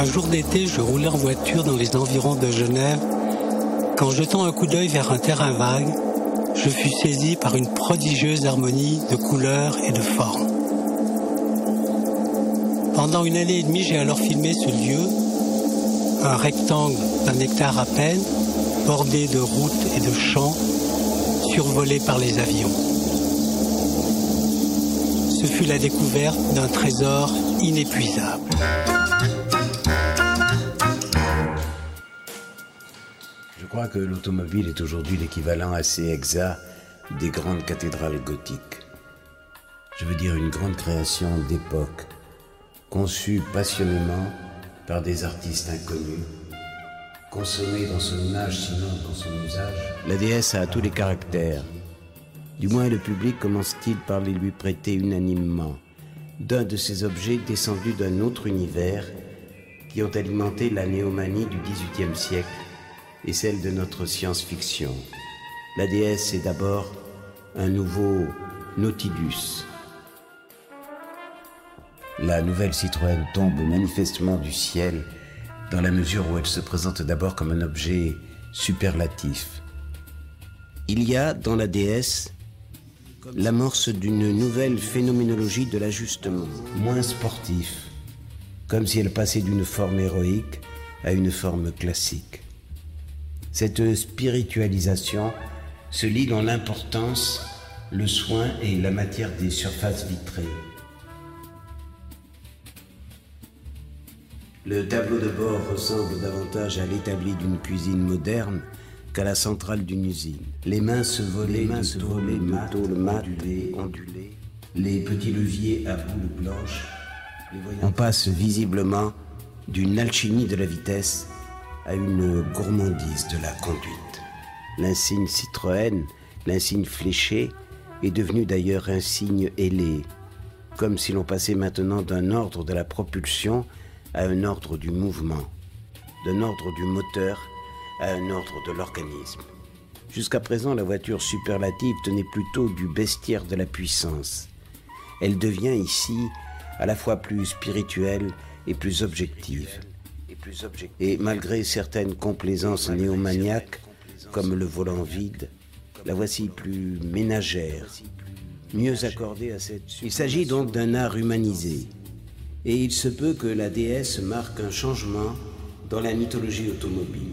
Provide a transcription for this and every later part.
Un jour d'été, je roulais en voiture dans les environs de Genève quand jetant un coup d'œil vers un terrain vague, je fus saisi par une prodigieuse harmonie de couleurs et de formes. Pendant une année et demie, j'ai alors filmé ce lieu, un rectangle d'un hectare à peine, bordé de routes et de champs, survolé par les avions. Ce fut la découverte d'un trésor inépuisable. Que l'automobile est aujourd'hui l'équivalent assez exact des grandes cathédrales gothiques. Je veux dire une grande création d'époque, conçue passionnément par des artistes inconnus, consommée dans son âge sinon dans son usage. La déesse a tous les caractères. Du moins le public commence-t-il par les lui prêter unanimement d'un de ces objets descendus d'un autre univers qui ont alimenté la néomanie du XVIIIe siècle et celle de notre science-fiction. La déesse est d'abord un nouveau Nautilus. La nouvelle Citroën tombe manifestement du ciel dans la mesure où elle se présente d'abord comme un objet superlatif. Il y a dans la déesse l'amorce d'une nouvelle phénoménologie de l'ajustement, moins sportif, comme si elle passait d'une forme héroïque à une forme classique. Cette spiritualisation se lit dans l'importance, le soin et la matière des surfaces vitrées. Le tableau de bord ressemble davantage à l'établi d'une cuisine moderne qu'à la centrale d'une usine. Les mains se volaient, les mains se volaient mat, mat, ondulé, ondulé, les petits leviers à boules blanches. On passe visiblement d'une alchimie de la vitesse à une gourmandise de la conduite. L'insigne Citroën, l'insigne fléché, est devenu d'ailleurs un signe ailé, comme si l'on passait maintenant d'un ordre de la propulsion à un ordre du mouvement, d'un ordre du moteur à un ordre de l'organisme. Jusqu'à présent, la voiture superlative tenait plutôt du bestiaire de la puissance. Elle devient ici à la fois plus spirituelle et plus objective. Et malgré certaines complaisances néomaniaques, comme le volant vide, la voici plus ménagère, mieux accordée à cette... Il s'agit donc d'un art humanisé. Et il se peut que la déesse marque un changement dans la mythologie automobile.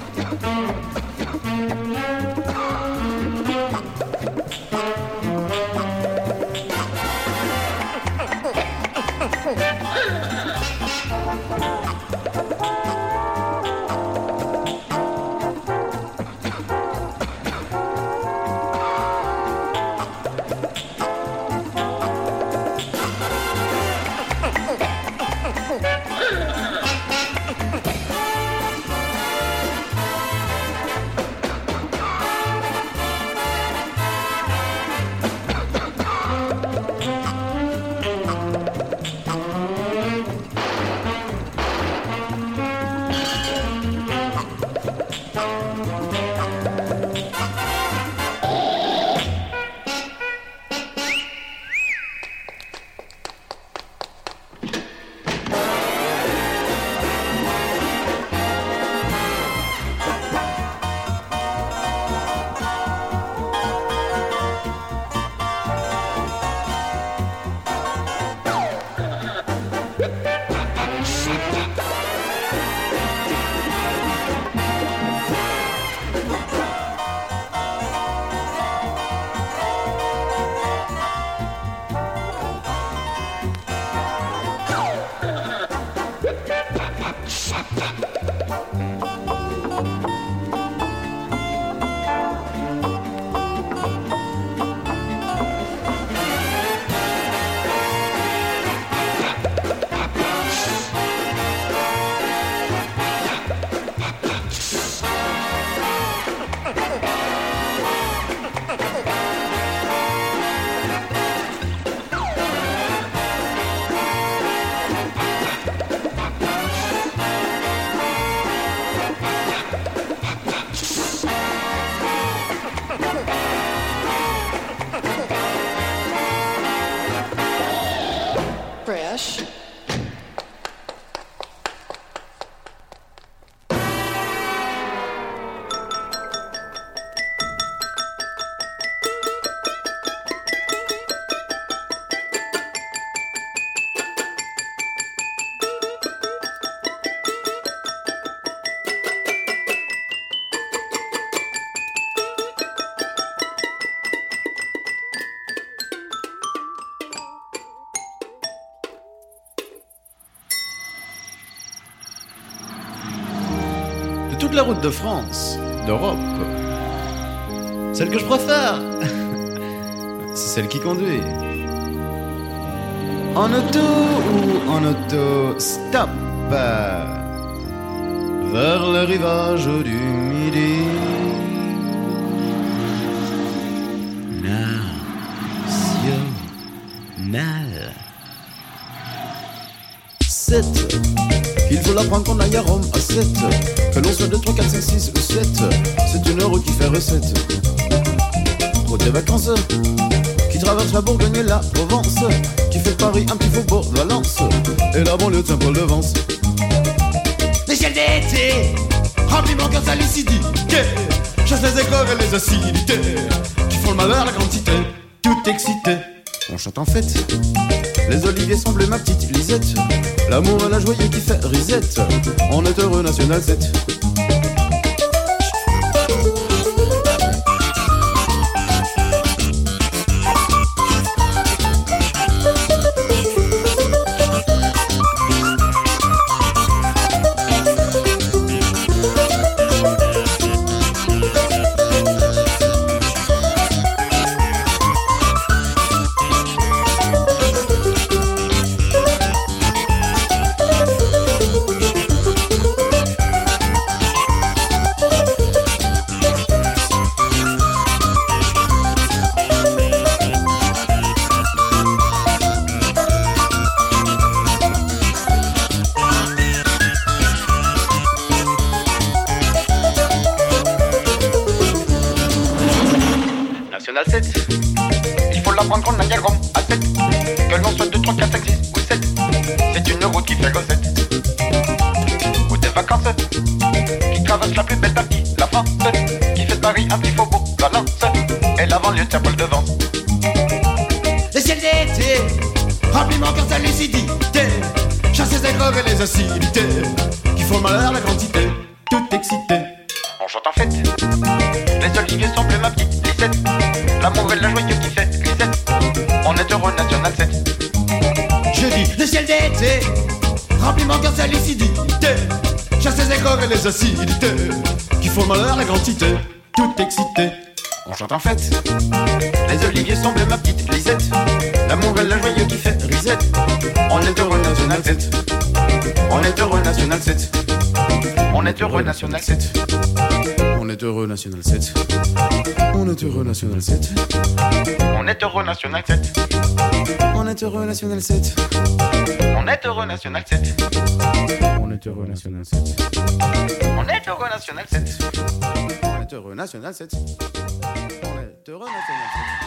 de France, d'Europe. Celle que je préfère, c'est celle qui conduit. En auto ou en auto stop vers le rivage du midi. National. 7. Il faut l'apprendre qu'on aille à Rome à 7. L'on soit 2, 3, 4, 5, 6 ou 7. C'est une heure qui fait recette. Route des vacances. Qui traverse la Bourgogne et la Provence. Qui fait Paris un petit faubourg Valence. Et la banlieue de Saint-Paul-de-Vence. D'été. Remplis mon cœur sa lucidité. Chasse les écoles et les acidités. Qui font le malheur la quantité. Tout excité. On chante en fête. Les oliviers semblent ma petite Lisette. L'amour et la joyeux qui fait risette. On est heureux, National 7. On est heureux, National 7. On est heureux, National 7. On est heureux, National 7. On est heureux, National 7. On est heureux, National 7. On est heureux, National 7. On est heureux, National 7. On est heureux, National 7. On est heureux, National 7. On est heureux, National 7.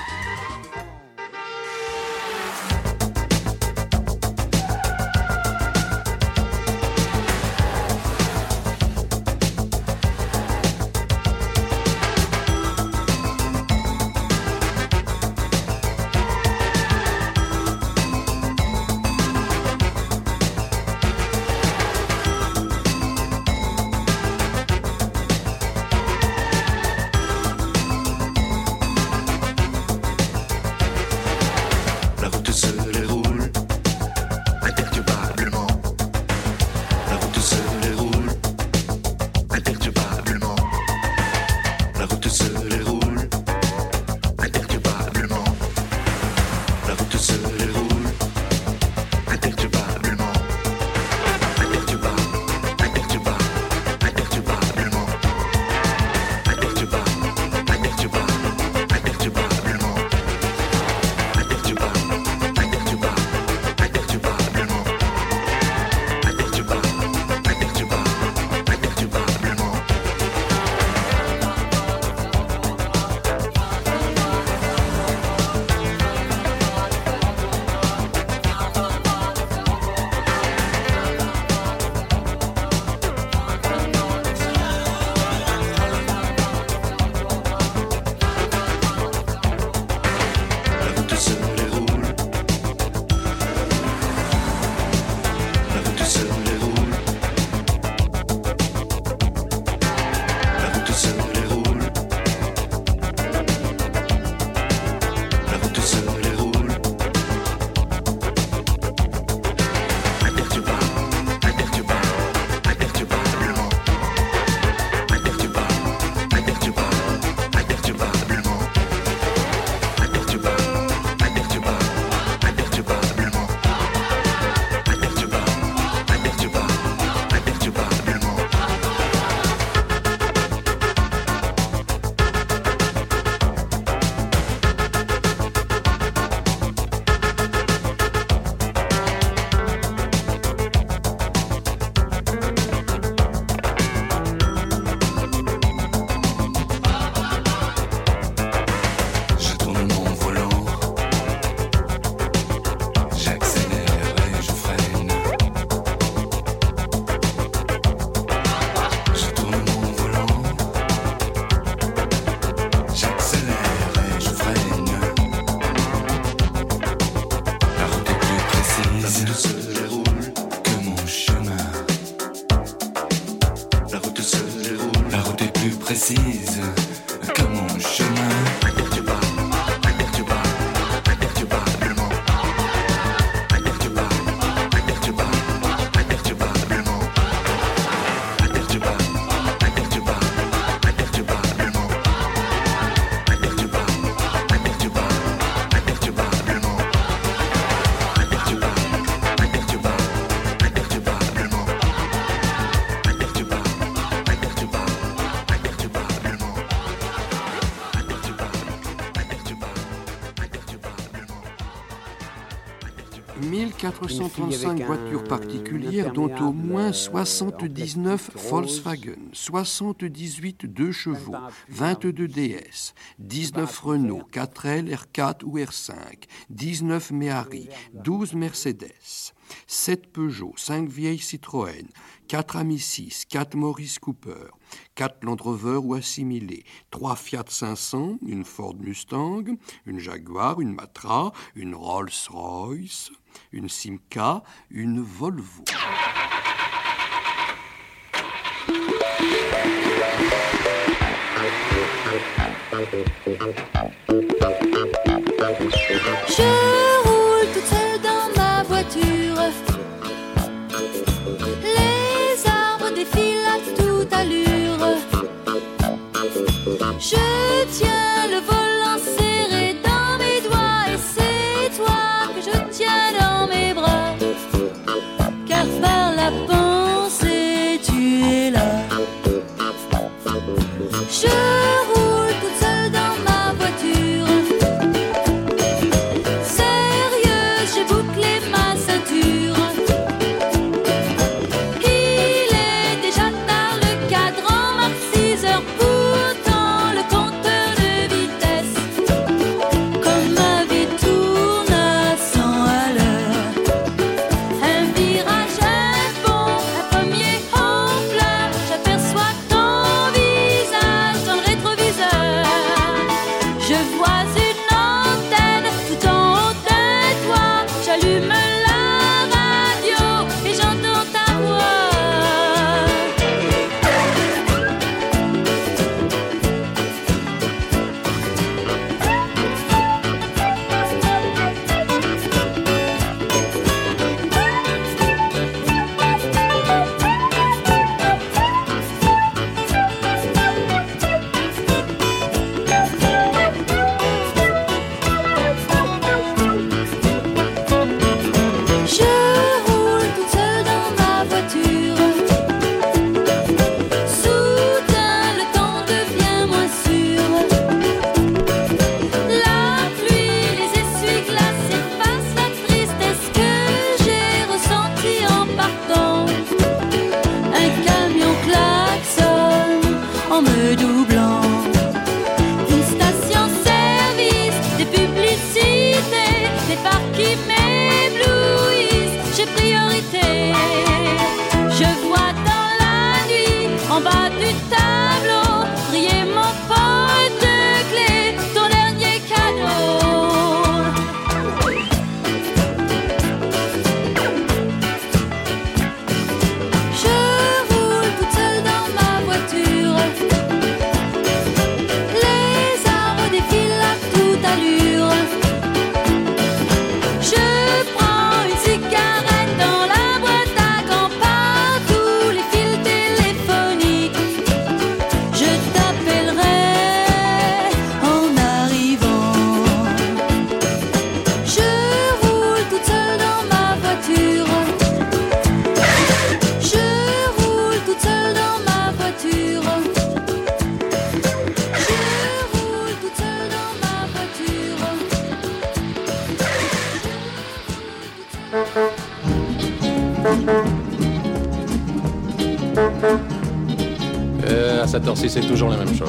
Voitures particulières, dont au moins 79 Volkswagen, 78 2 chevaux, 22 DS, 19 Renault, 4L, R4 ou R5, 19 Méhari, 12 Mercedes, 7 Peugeot, 5 vieilles Citroën, 4 Ami 6, 4 Maurice Cooper, 4 Land Rover ou assimilés, 3 Fiat 500, une Ford Mustang, une Jaguar, une Matra, une Rolls-Royce, une Simca, une Volvo. Je roule toute seule dans ma voiture. Les arbres défilent à toute allure. Je was it? C'est toujours la même chose.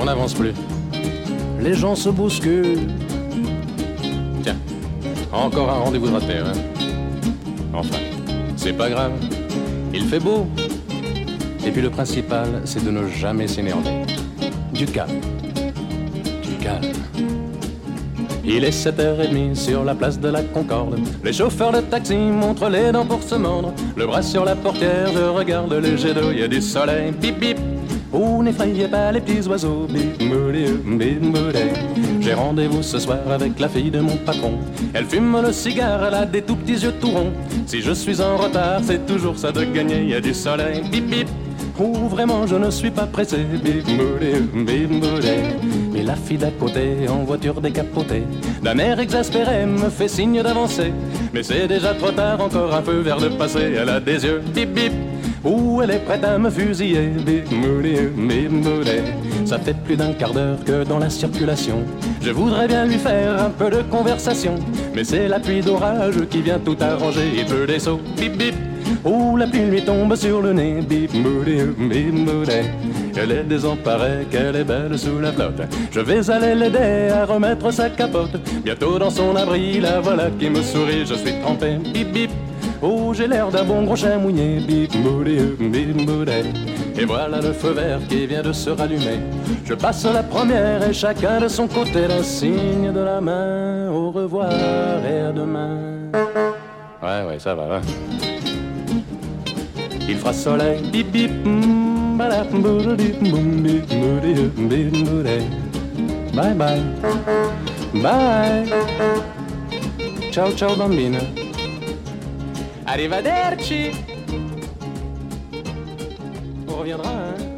On n'avance plus. Les gens se bousculent. Tiens, encore un rendez-vous de raté, hein Enfin, c'est pas grave. Il fait beau. Et puis le principal, c'est de ne jamais s'énerver. Du calme. Du calme. Il est 7h30 sur la place de la Concorde. Les chauffeurs de taxi montrent les dents pour se mordre. Le bras sur la portière, je regarde les jets d'eau, y a du soleil, pip pip. Oh, n'effrayez pas les petits oiseaux. J'ai rendez-vous ce soir avec la fille de mon patron. Elle fume le cigare, elle a des tout petits yeux tout ronds. Si je suis en retard, c'est toujours ça de gagner, y a du soleil, bip bip. Oh, vraiment, je ne suis pas pressé, boulé. Mais la fille d'à côté, en voiture décapotée, d'un air exaspéré, me fait signe d'avancer. Mais c'est déjà trop tard, encore un peu vers le passé, elle a des yeux, bip bip. Ouh, elle est prête à me fusiller. Ça fait plus d'un quart d'heure que dans la circulation. Je voudrais bien lui faire un peu de conversation. Mais c'est la pluie d'orage qui vient tout arranger. Il peut des sauts, bip bip. Ouh, la pluie lui tombe sur le nez, bip. Elle est désemparée, qu'elle est belle sous la flotte. Je vais aller l'aider à remettre sa capote. Bientôt dans son abri, la voilà qui me sourit. Je suis trempé, bip bip. Oh, j'ai l'air d'un bon gros chien mouillé, bip boulé, bip boulé. Et voilà le feu vert qui vient de se rallumer. Je passe la première et chacun de son côté le signe de la main. Au revoir et à demain. Ouais, ouais, ça va. Hein. Il fera soleil, bip bip, mm, boum. Bye bye. Bye. Ciao ciao bambina. Arrivederci. On reviendra, hein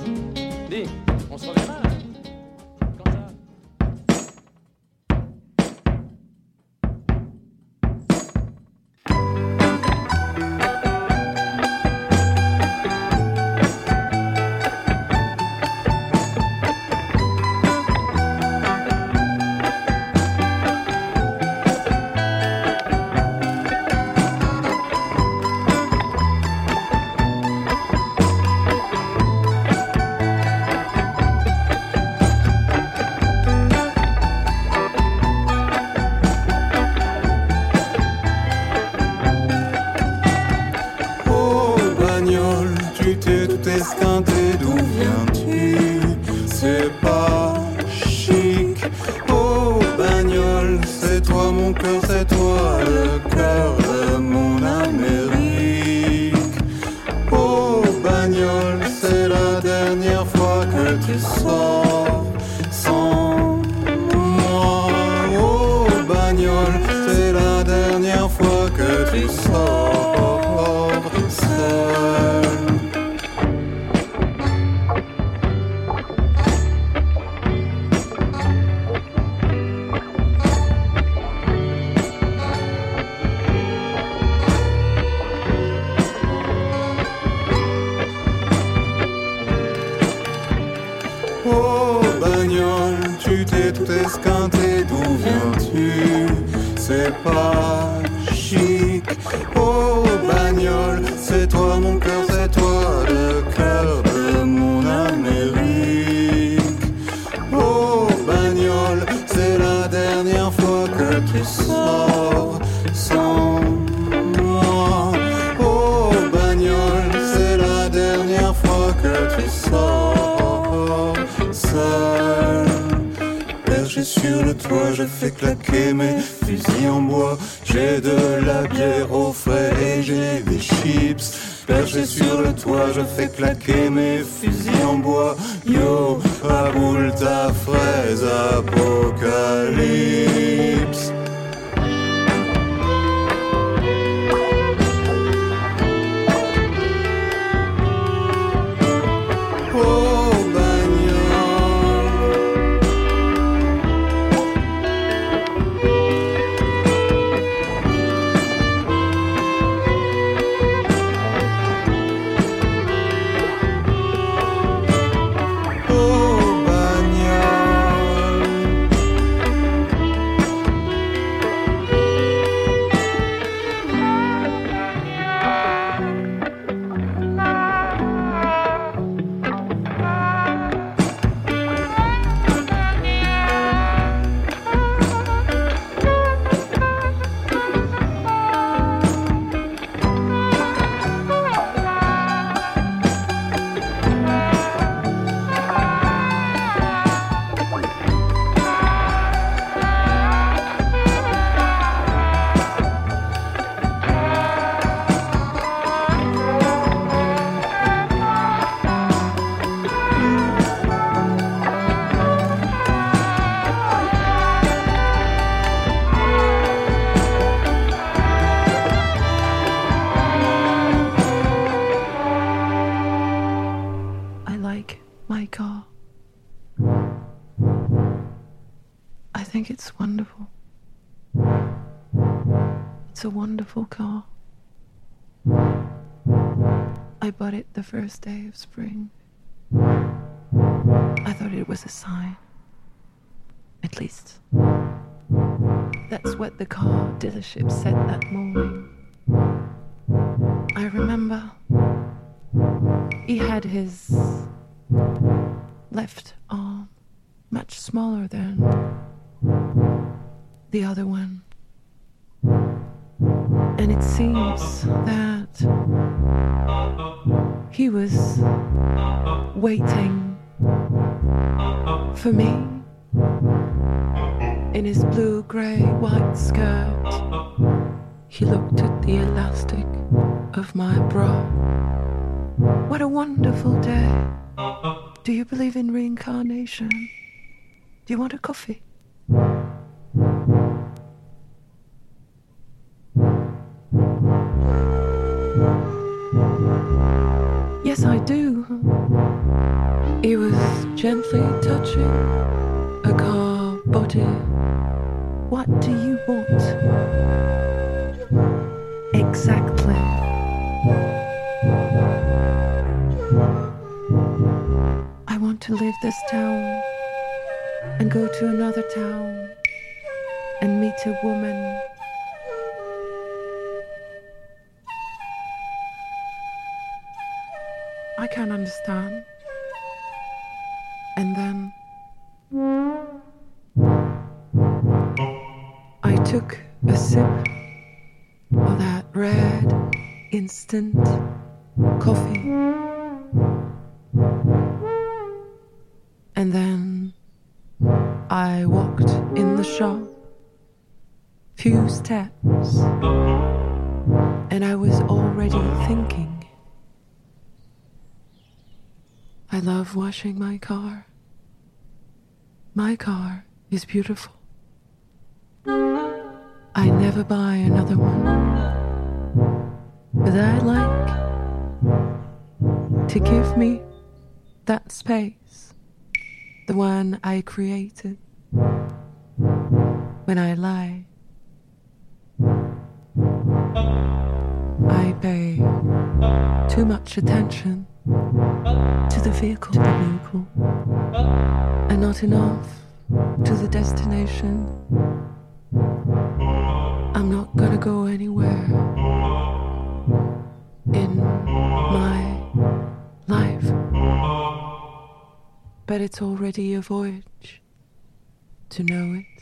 tout esquinté, d'où viens-tu? C'est pas chic. Oh bagnole, c'est toi mon cœur, fais claquer mes fusils en bois. J'ai de la bière au frais et j'ai des chips. Perché sur le toit, je fais claquer mes fusils en bois. Yo, à boule ta fraise, apocalypse. Wonderful car. I bought it the first day of spring. I thought it was a sign. At least, that's what the car dealership said that morning. I remember he had his left arm much smaller than the other one. And it seems that he was waiting for me in his blue gray white skirt. He looked at the elastic of my bra. What a wonderful day. Do you believe in reincarnation? Do you want a coffee? Gently touching a car body. What do you want? Exactly. I want to leave this town and go to another town and meet a woman. I can't understand. Instant coffee. And then I walked in the shop, few steps, and I was already thinking. I love washing my car. My car is beautiful. I never buy another one. But I'd like to give me that space, the one I created when I lie. I pay too much attention to the vehicle, to the vehicle, and not enough to the destination. I'm not gonna go anywhere my life, but it's already a voyage to know it.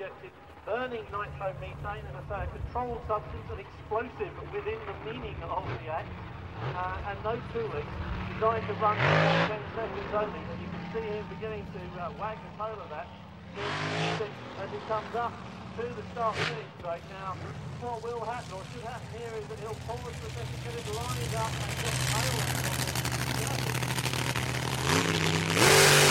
Injected, burning nitromethane, and say a controlled substance, an explosive within the meaning of the act, uh, and no tooling, designed to run for 10 seconds only. And you can see him beginning to uh, wag the tail of that as he comes up to the start finish straight now. What will happen, or should happen here, is that he'll pull the specific get it lined up and just tail it.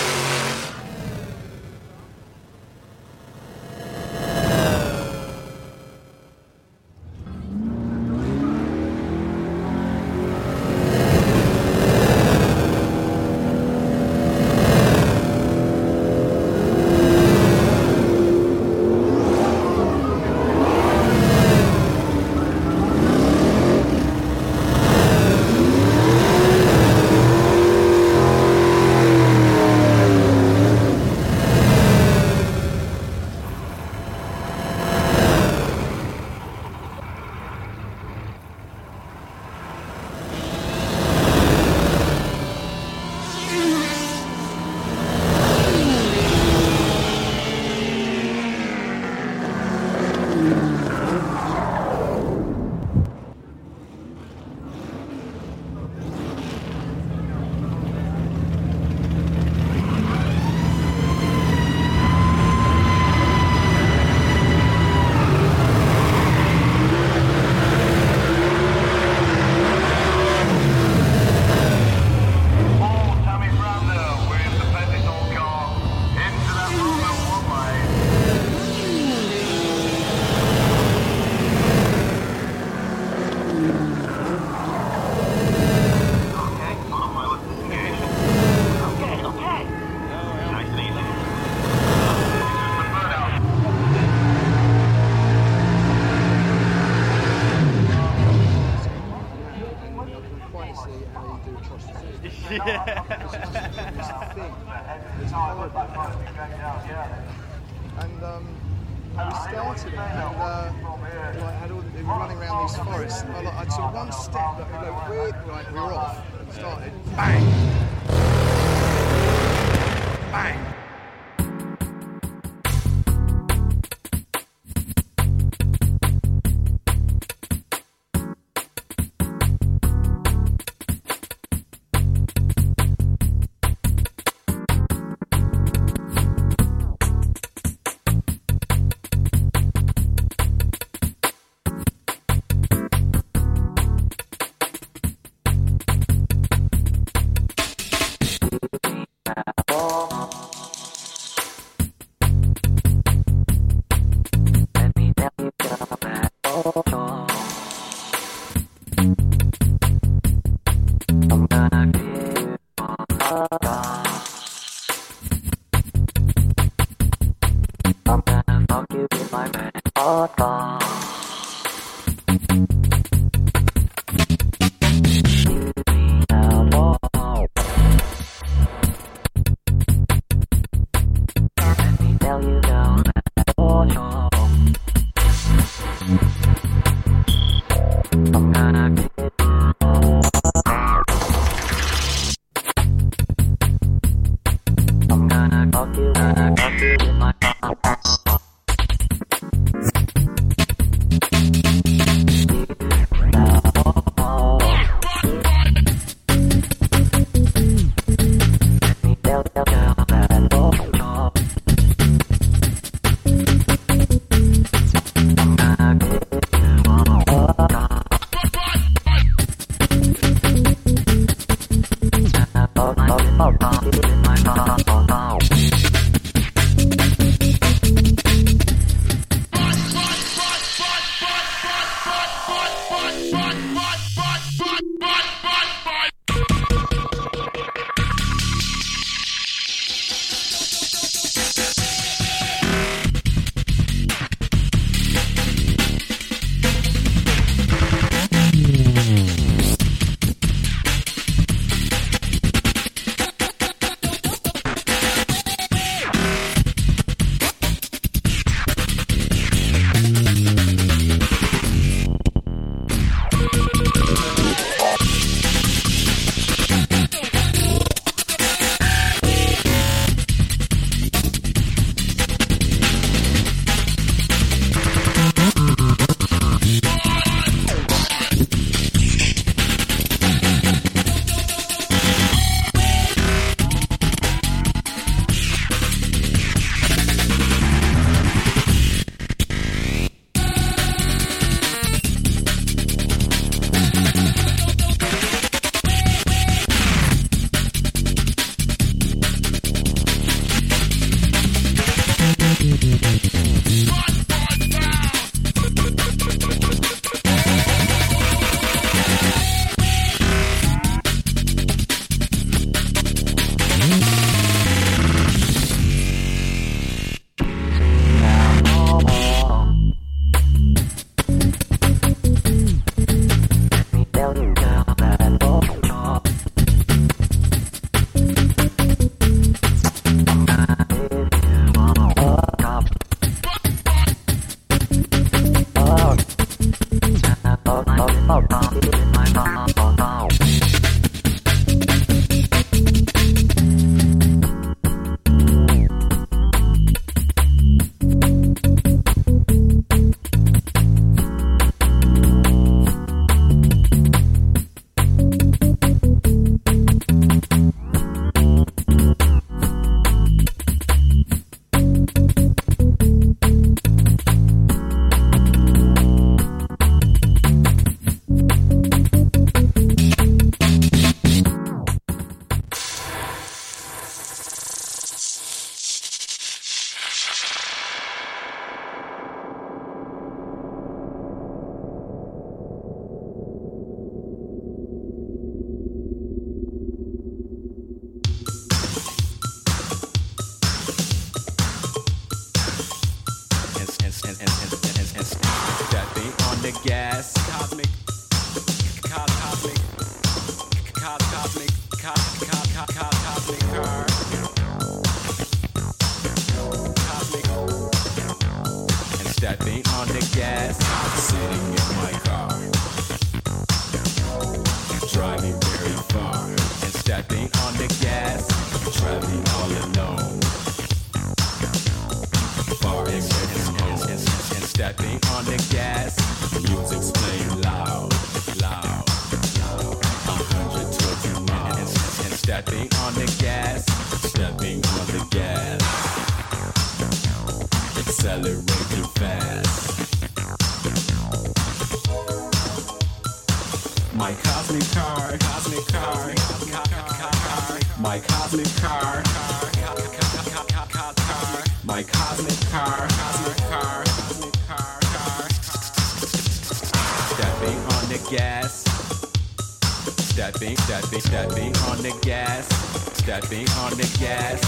you got. Stepping on the gas, sitting in my car, driving very far, and stepping on the gas, traveling all alone. Far and, and, and, stepping on the gas, music's playing loud, loud, loud. 120 miles, and, stepping on the gas, stepping on the gas, accelerating cosmic car, cosmic car, ca- ca- ca- car, my cosmic car, car, ca- ca- ca- ca- ca- car, my cosmic car, cosmic car. Stepping on the gas, stepping, stepping, stepping on the gas, stepping on the gas,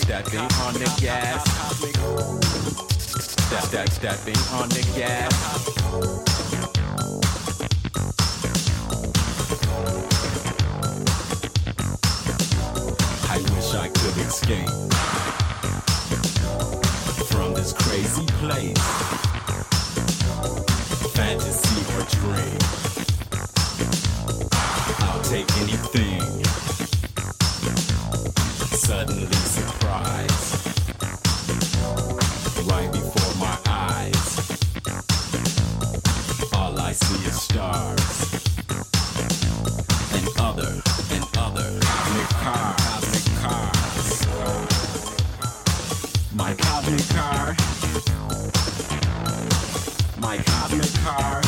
stepping on the gas, step, step, stepping on the gas. I wish I could escape from this crazy place. Fantasy or dream. My cosmic car.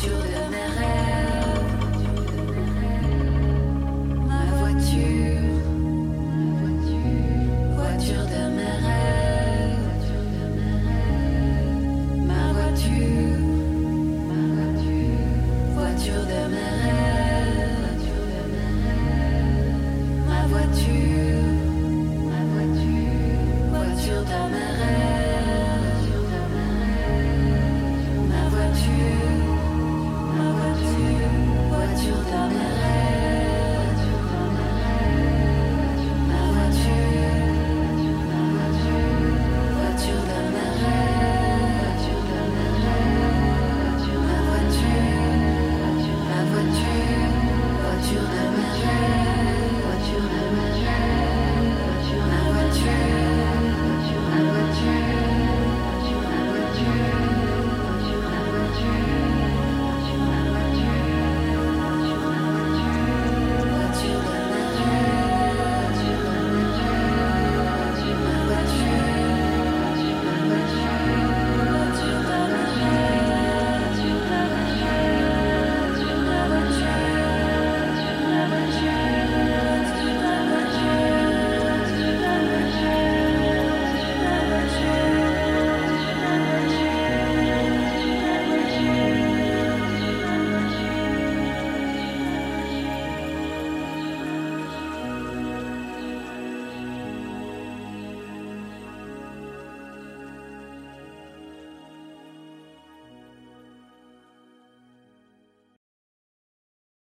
Voiture de mes.